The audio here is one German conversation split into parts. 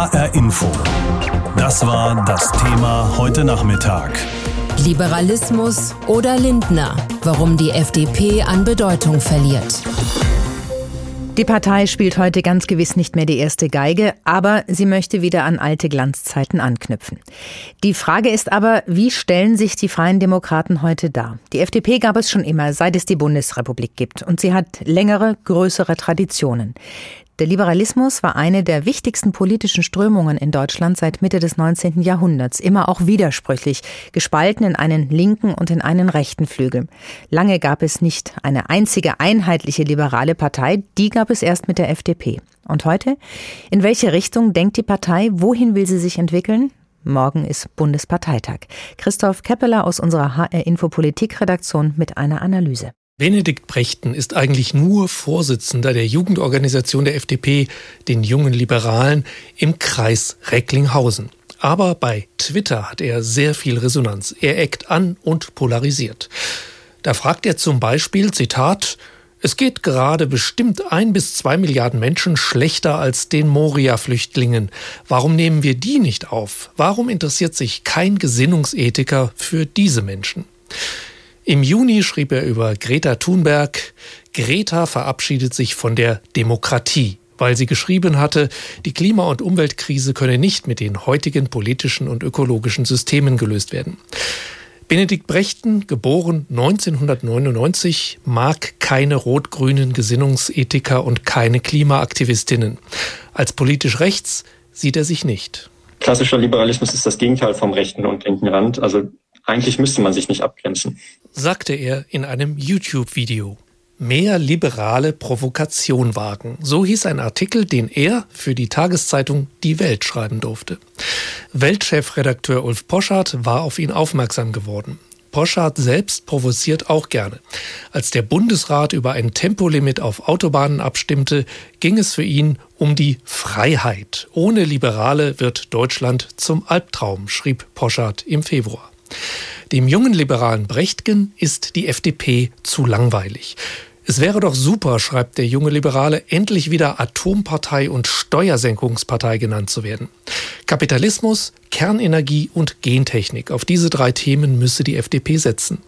HR Info. Das war das Thema heute Nachmittag. Liberalismus oder Lindner, warum die FDP an Bedeutung verliert. Die Partei spielt heute ganz gewiss nicht mehr die erste Geige, aber sie möchte wieder an alte Glanzzeiten anknüpfen. Die Frage ist aber, wie stellen sich die Freien Demokraten heute dar? Die FDP gab es schon immer, seit es die Bundesrepublik gibt, und sie hat längere, größere Traditionen. Der Liberalismus war eine der wichtigsten politischen Strömungen in Deutschland seit Mitte des 19. Jahrhunderts, immer auch widersprüchlich, gespalten in einen linken und in einen rechten Flügel. Lange gab es nicht eine einzige einheitliche liberale Partei, die gab es erst mit der FDP. Und heute? In welche Richtung denkt die Partei? Wohin will sie sich entwickeln? Morgen ist Bundesparteitag. Christoph Keppeler aus unserer HR Info Politik Redaktion mit einer Analyse. Benedikt Brechten ist eigentlich nur Vorsitzender der Jugendorganisation der FDP, den jungen Liberalen, im Kreis Recklinghausen. Aber bei Twitter hat er sehr viel Resonanz. Er eckt an und polarisiert. Da fragt er zum Beispiel, Zitat, es geht gerade bestimmt ein bis zwei Milliarden Menschen schlechter als den Moria-Flüchtlingen. Warum nehmen wir die nicht auf? Warum interessiert sich kein Gesinnungsethiker für diese Menschen? Im Juni schrieb er über Greta Thunberg, Greta verabschiedet sich von der Demokratie, weil sie geschrieben hatte, die Klima- und Umweltkrise könne nicht mit den heutigen politischen und ökologischen Systemen gelöst werden. Benedikt Brechten, geboren 1999, mag keine rot-grünen Gesinnungsethiker und keine Klimaaktivistinnen. Als politisch rechts sieht er sich nicht. Klassischer Liberalismus ist das Gegenteil vom rechten und linken Rand. Also eigentlich müsste man sich nicht abgrenzen. Sagte er in einem YouTube-Video. Mehr liberale Provokation wagen. So hieß ein Artikel, den er für die Tageszeitung Die Welt schreiben durfte. Weltchefredakteur Ulf Poschardt war auf ihn aufmerksam geworden. Poschardt selbst provoziert auch gerne. Als der Bundesrat über ein Tempolimit auf Autobahnen abstimmte, ging es für ihn um die Freiheit. Ohne Liberale wird Deutschland zum Albtraum, schrieb Poschardt im Februar. Dem jungen liberalen Brechtgen ist die FDP zu langweilig. Es wäre doch super, schreibt der junge Liberale, endlich wieder Atompartei und Steuersenkungspartei genannt zu werden. Kapitalismus, Kernenergie und Gentechnik. Auf diese drei Themen müsse die FDP setzen.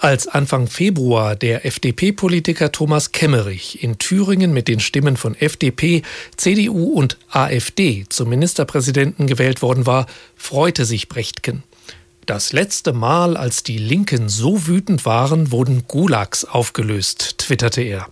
Als Anfang Februar der FDP-Politiker Thomas Kemmerich in Thüringen mit den Stimmen von FDP, CDU und AfD zum Ministerpräsidenten gewählt worden war, freute sich Brechtgen. Das letzte Mal, als die Linken so wütend waren, wurden Gulags aufgelöst, twitterte er.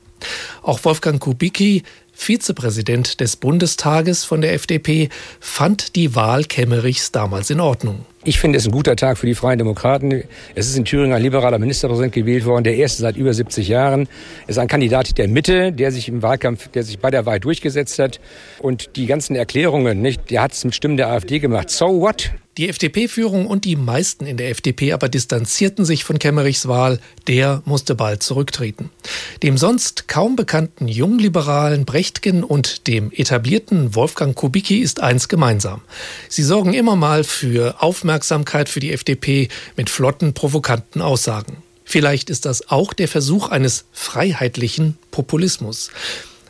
Auch Wolfgang Kubicki, Vizepräsident des Bundestages von der FDP, fand die Wahl Kemmerichs damals in Ordnung. Ich finde es ein guter Tag für die Freien Demokraten. Es ist in Thüringen ein liberaler Ministerpräsident gewählt worden, der erste seit über 70 Jahren. Es ist ein Kandidat der Mitte, der sich im Wahlkampf, der sich bei der Wahl durchgesetzt hat. Und die ganzen Erklärungen, nicht, der hat es mit Stimmen der AfD gemacht. So what? Die FDP-Führung und die meisten in der FDP aber distanzierten sich von Kemmerichs Wahl. Der musste bald zurücktreten. Dem sonst kaum bekannten Jungliberalen Brechtgen und dem etablierten Wolfgang Kubicki ist eins gemeinsam. Sie sorgen immer mal für Aufmerksamkeit für die FDP mit flotten, provokanten Aussagen. Vielleicht ist das auch der Versuch eines freiheitlichen Populismus.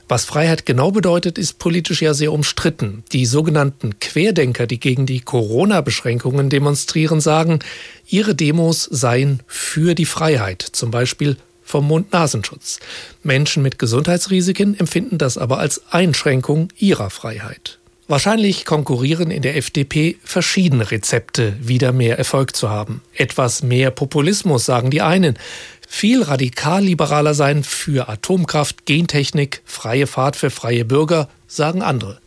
Was Freiheit genau bedeutet, ist politisch ja sehr umstritten. Die sogenannten Querdenker, die gegen die Corona-Beschränkungen demonstrieren, sagen, ihre Demos seien für die Freiheit, zum Beispiel vom Mund-Nasenschutz. Menschen mit Gesundheitsrisiken empfinden das aber als Einschränkung ihrer Freiheit. Wahrscheinlich konkurrieren in der FDP verschiedene Rezepte, wieder mehr Erfolg zu haben. Etwas mehr Populismus, sagen die einen viel radikal-liberaler sein für Atomkraft, Gentechnik, freie Fahrt für freie Bürger, sagen andere.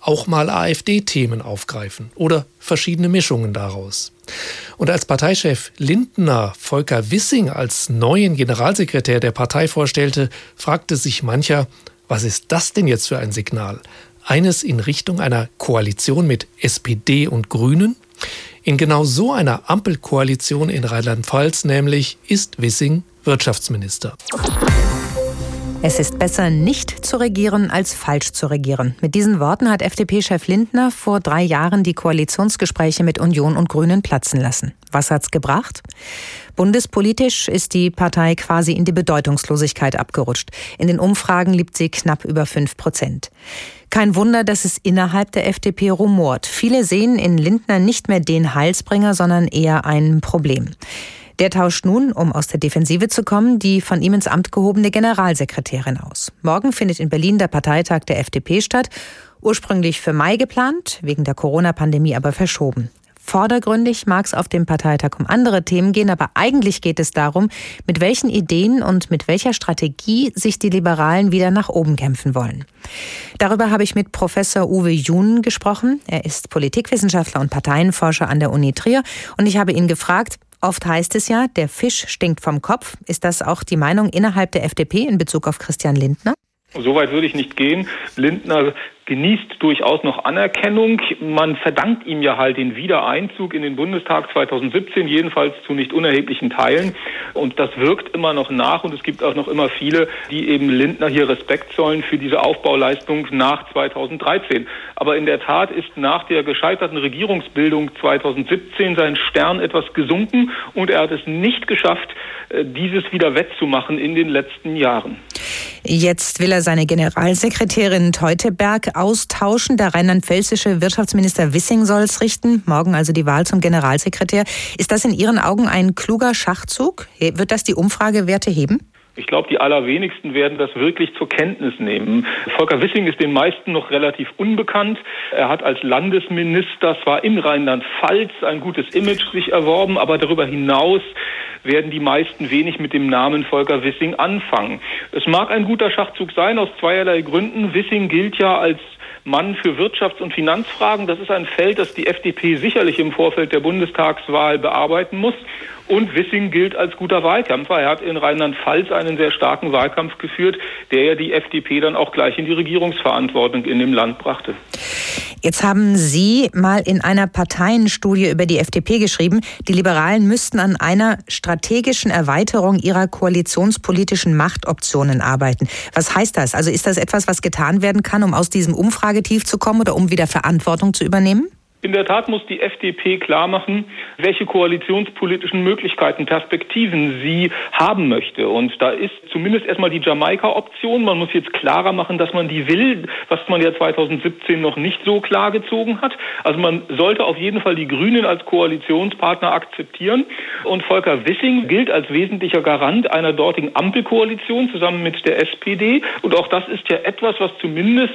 Auch mal AfD-Themen aufgreifen oder verschiedene Mischungen daraus. Und als Parteichef Lindner Volker Wissing als neuen Generalsekretär der Partei vorstellte, fragte sich mancher, was ist das denn jetzt für ein Signal? Eines in Richtung einer Koalition mit SPD und Grünen? In genau so einer Ampelkoalition in Rheinland-Pfalz nämlich ist Wissing Wirtschaftsminister. Es ist besser, nicht zu regieren, als falsch zu regieren. Mit diesen Worten hat FDP-Chef Lindner vor drei Jahren die Koalitionsgespräche mit Union und Grünen platzen lassen. Was hat's gebracht? Bundespolitisch ist die Partei quasi in die Bedeutungslosigkeit abgerutscht. In den Umfragen liegt sie knapp über fünf Prozent. Kein Wunder, dass es innerhalb der FDP rumort. Viele sehen in Lindner nicht mehr den Heilsbringer, sondern eher ein Problem. Der tauscht nun, um aus der Defensive zu kommen, die von ihm ins Amt gehobene Generalsekretärin aus. Morgen findet in Berlin der Parteitag der FDP statt. Ursprünglich für Mai geplant, wegen der Corona-Pandemie aber verschoben. Vordergründig mag es auf dem Parteitag um andere Themen gehen, aber eigentlich geht es darum, mit welchen Ideen und mit welcher Strategie sich die Liberalen wieder nach oben kämpfen wollen. Darüber habe ich mit Professor Uwe Jun gesprochen. Er ist Politikwissenschaftler und Parteienforscher an der Uni Trier und ich habe ihn gefragt, Oft heißt es ja, der Fisch stinkt vom Kopf. Ist das auch die Meinung innerhalb der FDP in Bezug auf Christian Lindner? Soweit würde ich nicht gehen. Lindner genießt durchaus noch Anerkennung. Man verdankt ihm ja halt den Wiedereinzug in den Bundestag 2017, jedenfalls zu nicht unerheblichen Teilen. Und das wirkt immer noch nach und es gibt auch noch immer viele, die eben Lindner hier Respekt zollen für diese Aufbauleistung nach 2013. Aber in der Tat ist nach der gescheiterten Regierungsbildung 2017 sein Stern etwas gesunken und er hat es nicht geschafft, äh, dieses wieder wettzumachen in den letzten Jahren. Jetzt will er seine Generalsekretärin Teuteberg austauschen. Der rheinland-pfälzische Wirtschaftsminister Wissing soll es richten. Morgen also die Wahl zum Generalsekretär. Ist das in Ihren Augen ein kluger Schachzug? Wird das die Umfragewerte heben? Ich glaube, die allerwenigsten werden das wirklich zur Kenntnis nehmen. Volker Wissing ist den meisten noch relativ unbekannt. Er hat als Landesminister zwar in Rheinland-Pfalz ein gutes Image sich erworben, aber darüber hinaus werden die meisten wenig mit dem Namen Volker Wissing anfangen. Es mag ein guter Schachzug sein aus zweierlei Gründen. Wissing gilt ja als Mann für Wirtschafts- und Finanzfragen. Das ist ein Feld, das die FDP sicherlich im Vorfeld der Bundestagswahl bearbeiten muss. Und Wissing gilt als guter Wahlkämpfer. Er hat in Rheinland-Pfalz einen sehr starken Wahlkampf geführt, der ja die FDP dann auch gleich in die Regierungsverantwortung in dem Land brachte. Jetzt haben Sie mal in einer Parteienstudie über die FDP geschrieben, die Liberalen müssten an einer strategischen Erweiterung ihrer koalitionspolitischen Machtoptionen arbeiten. Was heißt das? Also ist das etwas, was getan werden kann, um aus diesem Umfragetief zu kommen oder um wieder Verantwortung zu übernehmen? In der Tat muss die FDP klar machen, welche koalitionspolitischen Möglichkeiten, Perspektiven sie haben möchte. Und da ist zumindest erstmal die Jamaika-Option. Man muss jetzt klarer machen, dass man die will, was man ja 2017 noch nicht so klar gezogen hat. Also man sollte auf jeden Fall die Grünen als Koalitionspartner akzeptieren. Und Volker Wissing gilt als wesentlicher Garant einer dortigen Ampelkoalition zusammen mit der SPD. Und auch das ist ja etwas, was zumindest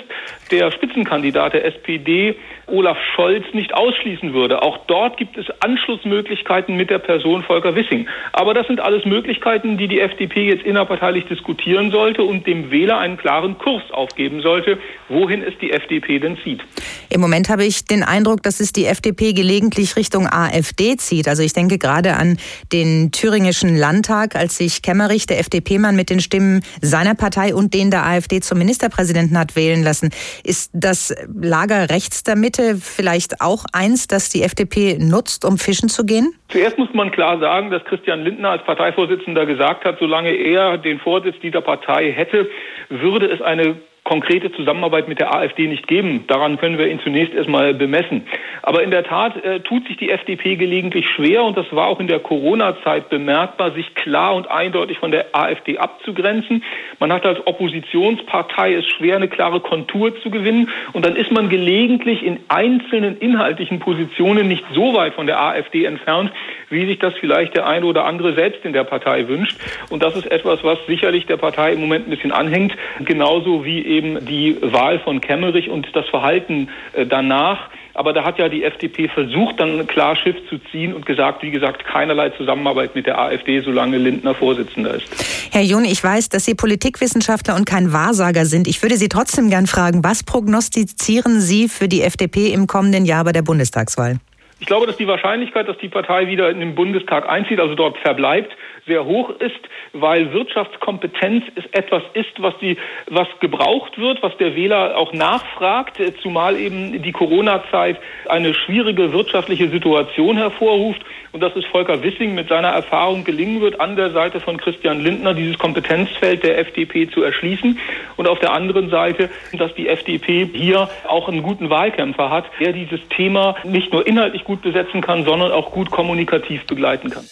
der Spitzenkandidat der SPD, Olaf Scholz, nicht ausschließen würde. Auch dort gibt es Anschlussmöglichkeiten mit der Person Volker Wissing. Aber das sind alles Möglichkeiten, die die FDP jetzt innerparteilich diskutieren sollte und dem Wähler einen klaren Kurs aufgeben sollte, wohin es die FDP denn zieht. Im Moment habe ich den Eindruck, dass es die FDP gelegentlich Richtung AfD zieht. Also ich denke gerade an den thüringischen Landtag, als sich Kemmerich, der FDP-Mann, mit den Stimmen seiner Partei und den der AfD zum Ministerpräsidenten hat wählen lassen. Ist das Lager rechts der Mitte vielleicht auch auch eins, das die FDP nutzt, um fischen zu gehen? Zuerst muss man klar sagen, dass Christian Lindner als Parteivorsitzender gesagt hat, solange er den Vorsitz dieser Partei hätte, würde es eine konkrete Zusammenarbeit mit der AfD nicht geben. Daran können wir ihn zunächst erstmal bemessen. Aber in der Tat äh, tut sich die FDP gelegentlich schwer und das war auch in der Corona-Zeit bemerkbar, sich klar und eindeutig von der AfD abzugrenzen. Man hat als Oppositionspartei es schwer, eine klare Kontur zu gewinnen und dann ist man gelegentlich in einzelnen inhaltlichen Positionen nicht so weit von der AfD entfernt, wie sich das vielleicht der eine oder andere selbst in der Partei wünscht. Und das ist etwas, was sicherlich der Partei im Moment ein bisschen anhängt, genauso wie eben die Wahl von Kemmerich und das Verhalten äh, danach. Aber da hat ja die FDP versucht, dann klar Schiff zu ziehen und gesagt, wie gesagt, keinerlei Zusammenarbeit mit der AfD, solange Lindner Vorsitzender ist. Herr Jun, ich weiß, dass Sie Politikwissenschaftler und kein Wahrsager sind. Ich würde Sie trotzdem gern fragen, was prognostizieren Sie für die FDP im kommenden Jahr bei der Bundestagswahl? Ich glaube, dass die Wahrscheinlichkeit, dass die Partei wieder in den Bundestag einzieht, also dort verbleibt, sehr hoch ist, weil Wirtschaftskompetenz ist etwas ist, was die, was gebraucht wird, was der Wähler auch nachfragt, zumal eben die Corona-Zeit eine schwierige wirtschaftliche Situation hervorruft. Und dass es Volker Wissing mit seiner Erfahrung gelingen wird, an der Seite von Christian Lindner dieses Kompetenzfeld der FDP zu erschließen. Und auf der anderen Seite, dass die FDP hier auch einen guten Wahlkämpfer hat, der dieses Thema nicht nur inhaltlich gut besetzen kann, sondern auch gut kommunikativ begleiten kann.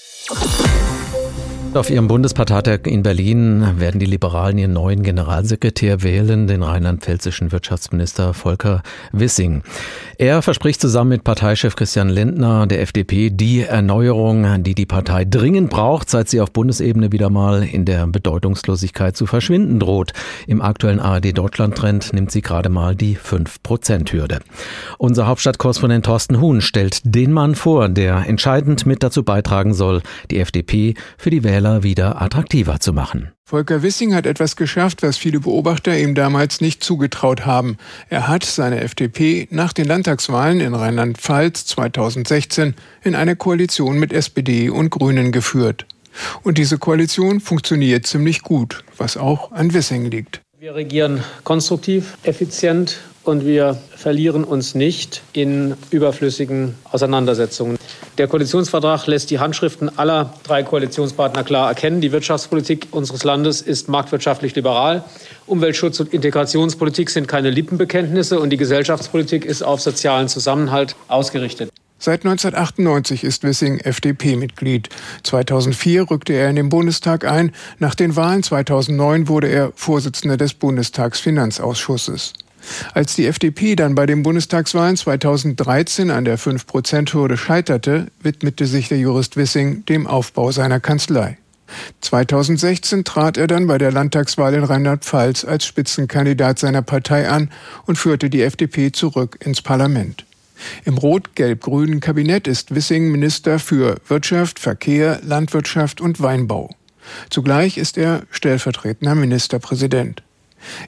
Auf ihrem Bundesparteitag in Berlin werden die Liberalen ihren neuen Generalsekretär wählen, den rheinland-pfälzischen Wirtschaftsminister Volker Wissing. Er verspricht zusammen mit Parteichef Christian Lindner der FDP die Erneuerung, die die Partei dringend braucht, seit sie auf Bundesebene wieder mal in der Bedeutungslosigkeit zu verschwinden droht. Im aktuellen ARD-Deutschland-Trend nimmt sie gerade mal die 5-Prozent-Hürde. Unser Hauptstadtkorrespondent Thorsten Huhn stellt den Mann vor, der entscheidend mit dazu beitragen soll, die FDP für die Wähler Wähler wieder attraktiver zu machen. Volker Wissing hat etwas geschafft, was viele Beobachter ihm damals nicht zugetraut haben. Er hat seine FDP nach den Landtagswahlen in Rheinland-Pfalz 2016 in eine Koalition mit SPD und Grünen geführt. Und diese Koalition funktioniert ziemlich gut, was auch an Wissing liegt. Wir regieren konstruktiv, effizient und wir verlieren uns nicht in überflüssigen Auseinandersetzungen. Der Koalitionsvertrag lässt die Handschriften aller drei Koalitionspartner klar erkennen. Die Wirtschaftspolitik unseres Landes ist marktwirtschaftlich liberal. Umweltschutz und Integrationspolitik sind keine Lippenbekenntnisse und die Gesellschaftspolitik ist auf sozialen Zusammenhalt ausgerichtet. Seit 1998 ist Wissing FDP-Mitglied. 2004 rückte er in den Bundestag ein. Nach den Wahlen 2009 wurde er Vorsitzender des Bundestagsfinanzausschusses. Als die FDP dann bei den Bundestagswahlen 2013 an der 5-Prozent-Hürde scheiterte, widmete sich der Jurist Wissing dem Aufbau seiner Kanzlei. 2016 trat er dann bei der Landtagswahl in Rheinland-Pfalz als Spitzenkandidat seiner Partei an und führte die FDP zurück ins Parlament. Im rot-gelb-grünen Kabinett ist Wissing Minister für Wirtschaft, Verkehr, Landwirtschaft und Weinbau. Zugleich ist er stellvertretender Ministerpräsident.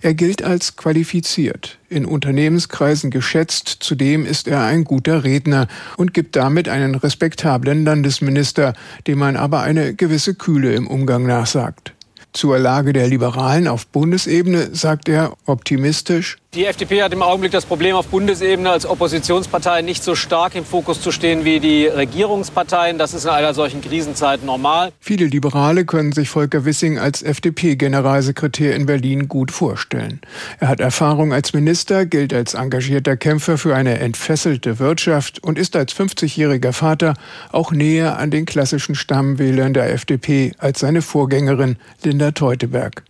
Er gilt als qualifiziert, in Unternehmenskreisen geschätzt, zudem ist er ein guter Redner und gibt damit einen respektablen Landesminister, dem man aber eine gewisse Kühle im Umgang nachsagt. Zur Lage der Liberalen auf Bundesebene sagt er optimistisch, die FDP hat im Augenblick das Problem, auf Bundesebene als Oppositionspartei nicht so stark im Fokus zu stehen wie die Regierungsparteien. Das ist in einer solchen Krisenzeit normal. Viele Liberale können sich Volker Wissing als FDP-Generalsekretär in Berlin gut vorstellen. Er hat Erfahrung als Minister, gilt als engagierter Kämpfer für eine entfesselte Wirtschaft und ist als 50-jähriger Vater auch näher an den klassischen Stammwählern der FDP als seine Vorgängerin Linda Teuteberg.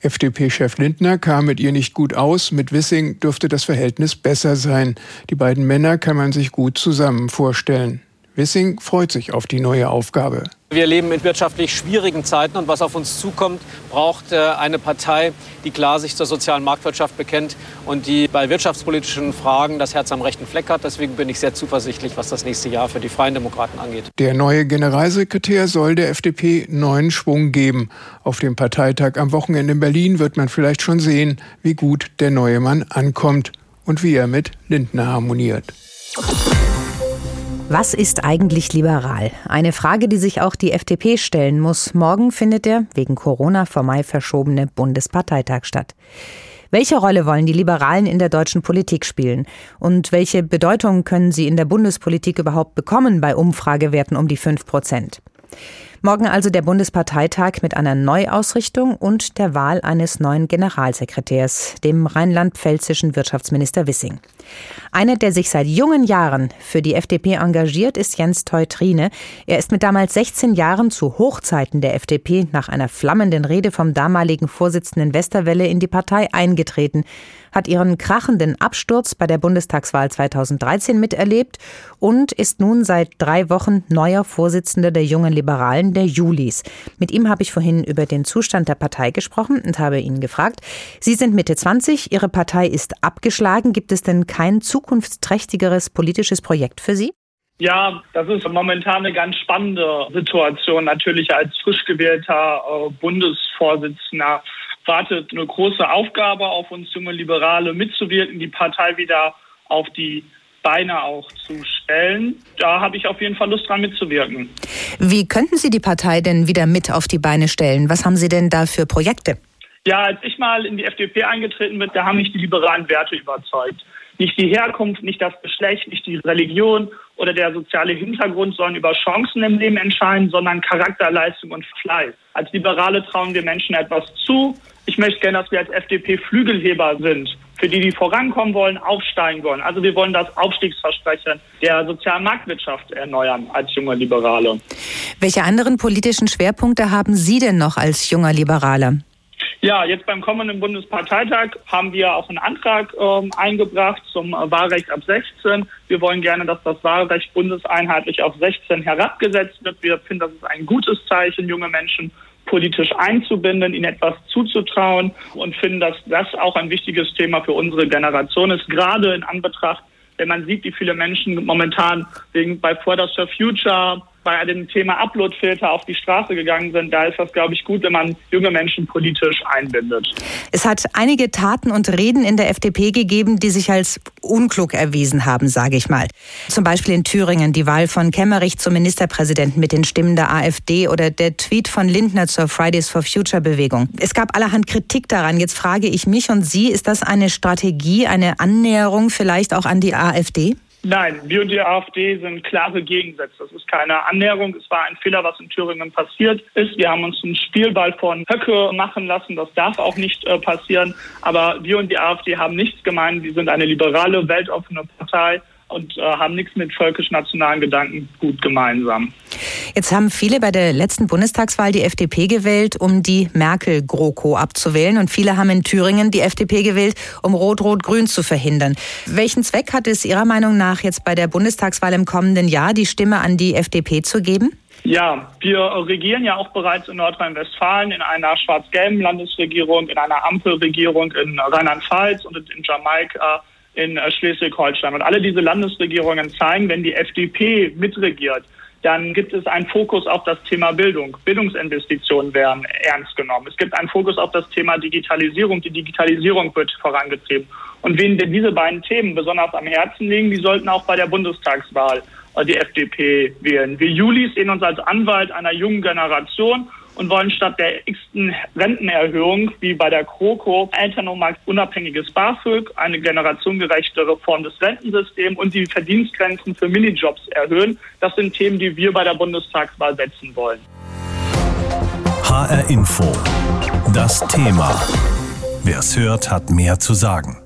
FDP-Chef Lindner kam mit ihr nicht gut aus, mit Wissing dürfte das Verhältnis besser sein. Die beiden Männer kann man sich gut zusammen vorstellen. Wissing freut sich auf die neue Aufgabe. Wir leben in wirtschaftlich schwierigen Zeiten und was auf uns zukommt, braucht äh, eine Partei, die klar sich zur sozialen Marktwirtschaft bekennt und die bei wirtschaftspolitischen Fragen das Herz am rechten Fleck hat. Deswegen bin ich sehr zuversichtlich, was das nächste Jahr für die Freien Demokraten angeht. Der neue Generalsekretär soll der FDP neuen Schwung geben. Auf dem Parteitag am Wochenende in Berlin wird man vielleicht schon sehen, wie gut der neue Mann ankommt und wie er mit Lindner harmoniert. Was ist eigentlich liberal? Eine Frage, die sich auch die FDP stellen muss. Morgen findet der wegen Corona vor Mai verschobene Bundesparteitag statt. Welche Rolle wollen die Liberalen in der deutschen Politik spielen? Und welche Bedeutung können sie in der Bundespolitik überhaupt bekommen bei Umfragewerten um die fünf Prozent? Morgen also der Bundesparteitag mit einer Neuausrichtung und der Wahl eines neuen Generalsekretärs, dem rheinland-pfälzischen Wirtschaftsminister Wissing. Einer, der sich seit jungen Jahren für die FDP engagiert, ist Jens Teutrine. Er ist mit damals 16 Jahren zu Hochzeiten der FDP nach einer flammenden Rede vom damaligen Vorsitzenden Westerwelle in die Partei eingetreten hat ihren krachenden Absturz bei der Bundestagswahl 2013 miterlebt und ist nun seit drei Wochen neuer Vorsitzender der Jungen Liberalen, der Julis. Mit ihm habe ich vorhin über den Zustand der Partei gesprochen und habe ihn gefragt, Sie sind Mitte 20, Ihre Partei ist abgeschlagen. Gibt es denn kein zukunftsträchtigeres politisches Projekt für Sie? Ja, das ist momentan eine ganz spannende Situation. Natürlich als frisch gewählter äh, Bundesvorsitzender wartet eine große Aufgabe auf uns junge Liberale, mitzuwirken, die Partei wieder auf die Beine auch zu stellen. Da habe ich auf jeden Fall Lust dran mitzuwirken. Wie könnten Sie die Partei denn wieder mit auf die Beine stellen? Was haben Sie denn da für Projekte? Ja, als ich mal in die FDP eingetreten bin, da haben mich die liberalen Werte überzeugt. Nicht die Herkunft, nicht das Geschlecht, nicht die Religion oder der soziale Hintergrund sollen über Chancen im Leben entscheiden, sondern Charakter, Leistung und Fleiß. Als Liberale trauen wir Menschen etwas zu. Ich möchte gerne, dass wir als FDP Flügelheber sind, für die, die vorankommen wollen, aufsteigen wollen. Also wir wollen das Aufstiegsversprechen der sozialen Marktwirtschaft erneuern als junge Liberale. Welche anderen politischen Schwerpunkte haben Sie denn noch als junger Liberaler? Ja, jetzt beim kommenden Bundesparteitag haben wir auch einen Antrag ähm, eingebracht zum äh, Wahlrecht ab 16. Wir wollen gerne, dass das Wahlrecht bundeseinheitlich auf 16 herabgesetzt wird. Wir finden, das ist ein gutes Zeichen, junge Menschen politisch einzubinden, ihnen etwas zuzutrauen und finden, dass das auch ein wichtiges Thema für unsere Generation ist, gerade in Anbetracht, wenn man sieht, wie viele Menschen momentan wegen bei Fridays for Future bei dem Thema Uploadfilter auf die Straße gegangen sind, da ist das, glaube ich, gut, wenn man junge Menschen politisch einbindet. Es hat einige Taten und Reden in der FDP gegeben, die sich als unklug erwiesen haben, sage ich mal. Zum Beispiel in Thüringen die Wahl von Kemmerich zum Ministerpräsidenten mit den Stimmen der AfD oder der Tweet von Lindner zur Fridays for Future Bewegung. Es gab allerhand Kritik daran. Jetzt frage ich mich und Sie, ist das eine Strategie, eine Annäherung vielleicht auch an die AfD? Nein, wir und die AfD sind klare Gegensätze. Das ist keine Annäherung. Es war ein Fehler, was in Thüringen passiert ist. Wir haben uns einen Spielball von Höcke machen lassen. Das darf auch nicht äh, passieren. Aber wir und die AfD haben nichts gemeint. Wir sind eine liberale, weltoffene Partei und äh, haben nichts mit völkisch-nationalen Gedanken gut gemeinsam. Jetzt haben viele bei der letzten Bundestagswahl die FDP gewählt, um die Merkel-GroKo abzuwählen. Und viele haben in Thüringen die FDP gewählt, um Rot-Rot-Grün zu verhindern. Welchen Zweck hat es Ihrer Meinung nach jetzt bei der Bundestagswahl im kommenden Jahr, die Stimme an die FDP zu geben? Ja, wir regieren ja auch bereits in Nordrhein-Westfalen in einer schwarz-gelben Landesregierung, in einer Ampelregierung in Rheinland-Pfalz und in Jamaika in äh, Schleswig-Holstein. Und alle diese Landesregierungen zeigen, wenn die FDP mitregiert, dann gibt es einen Fokus auf das Thema Bildung. Bildungsinvestitionen werden ernst genommen. Es gibt einen Fokus auf das Thema Digitalisierung. Die Digitalisierung wird vorangetrieben. Und wen denn diese beiden Themen besonders am Herzen liegen, die sollten auch bei der Bundestagswahl äh, die FDP wählen. Wir Julis sehen uns als Anwalt einer jungen Generation und wollen statt der x-ten Rentenerhöhung wie bei der Kroko elternunabhängiges BAföG, eine generationengerechte Reform des Rentensystems und die Verdienstgrenzen für Minijobs erhöhen. Das sind Themen, die wir bei der Bundestagswahl setzen wollen. HR Info. Das Thema. Wer es hört, hat mehr zu sagen.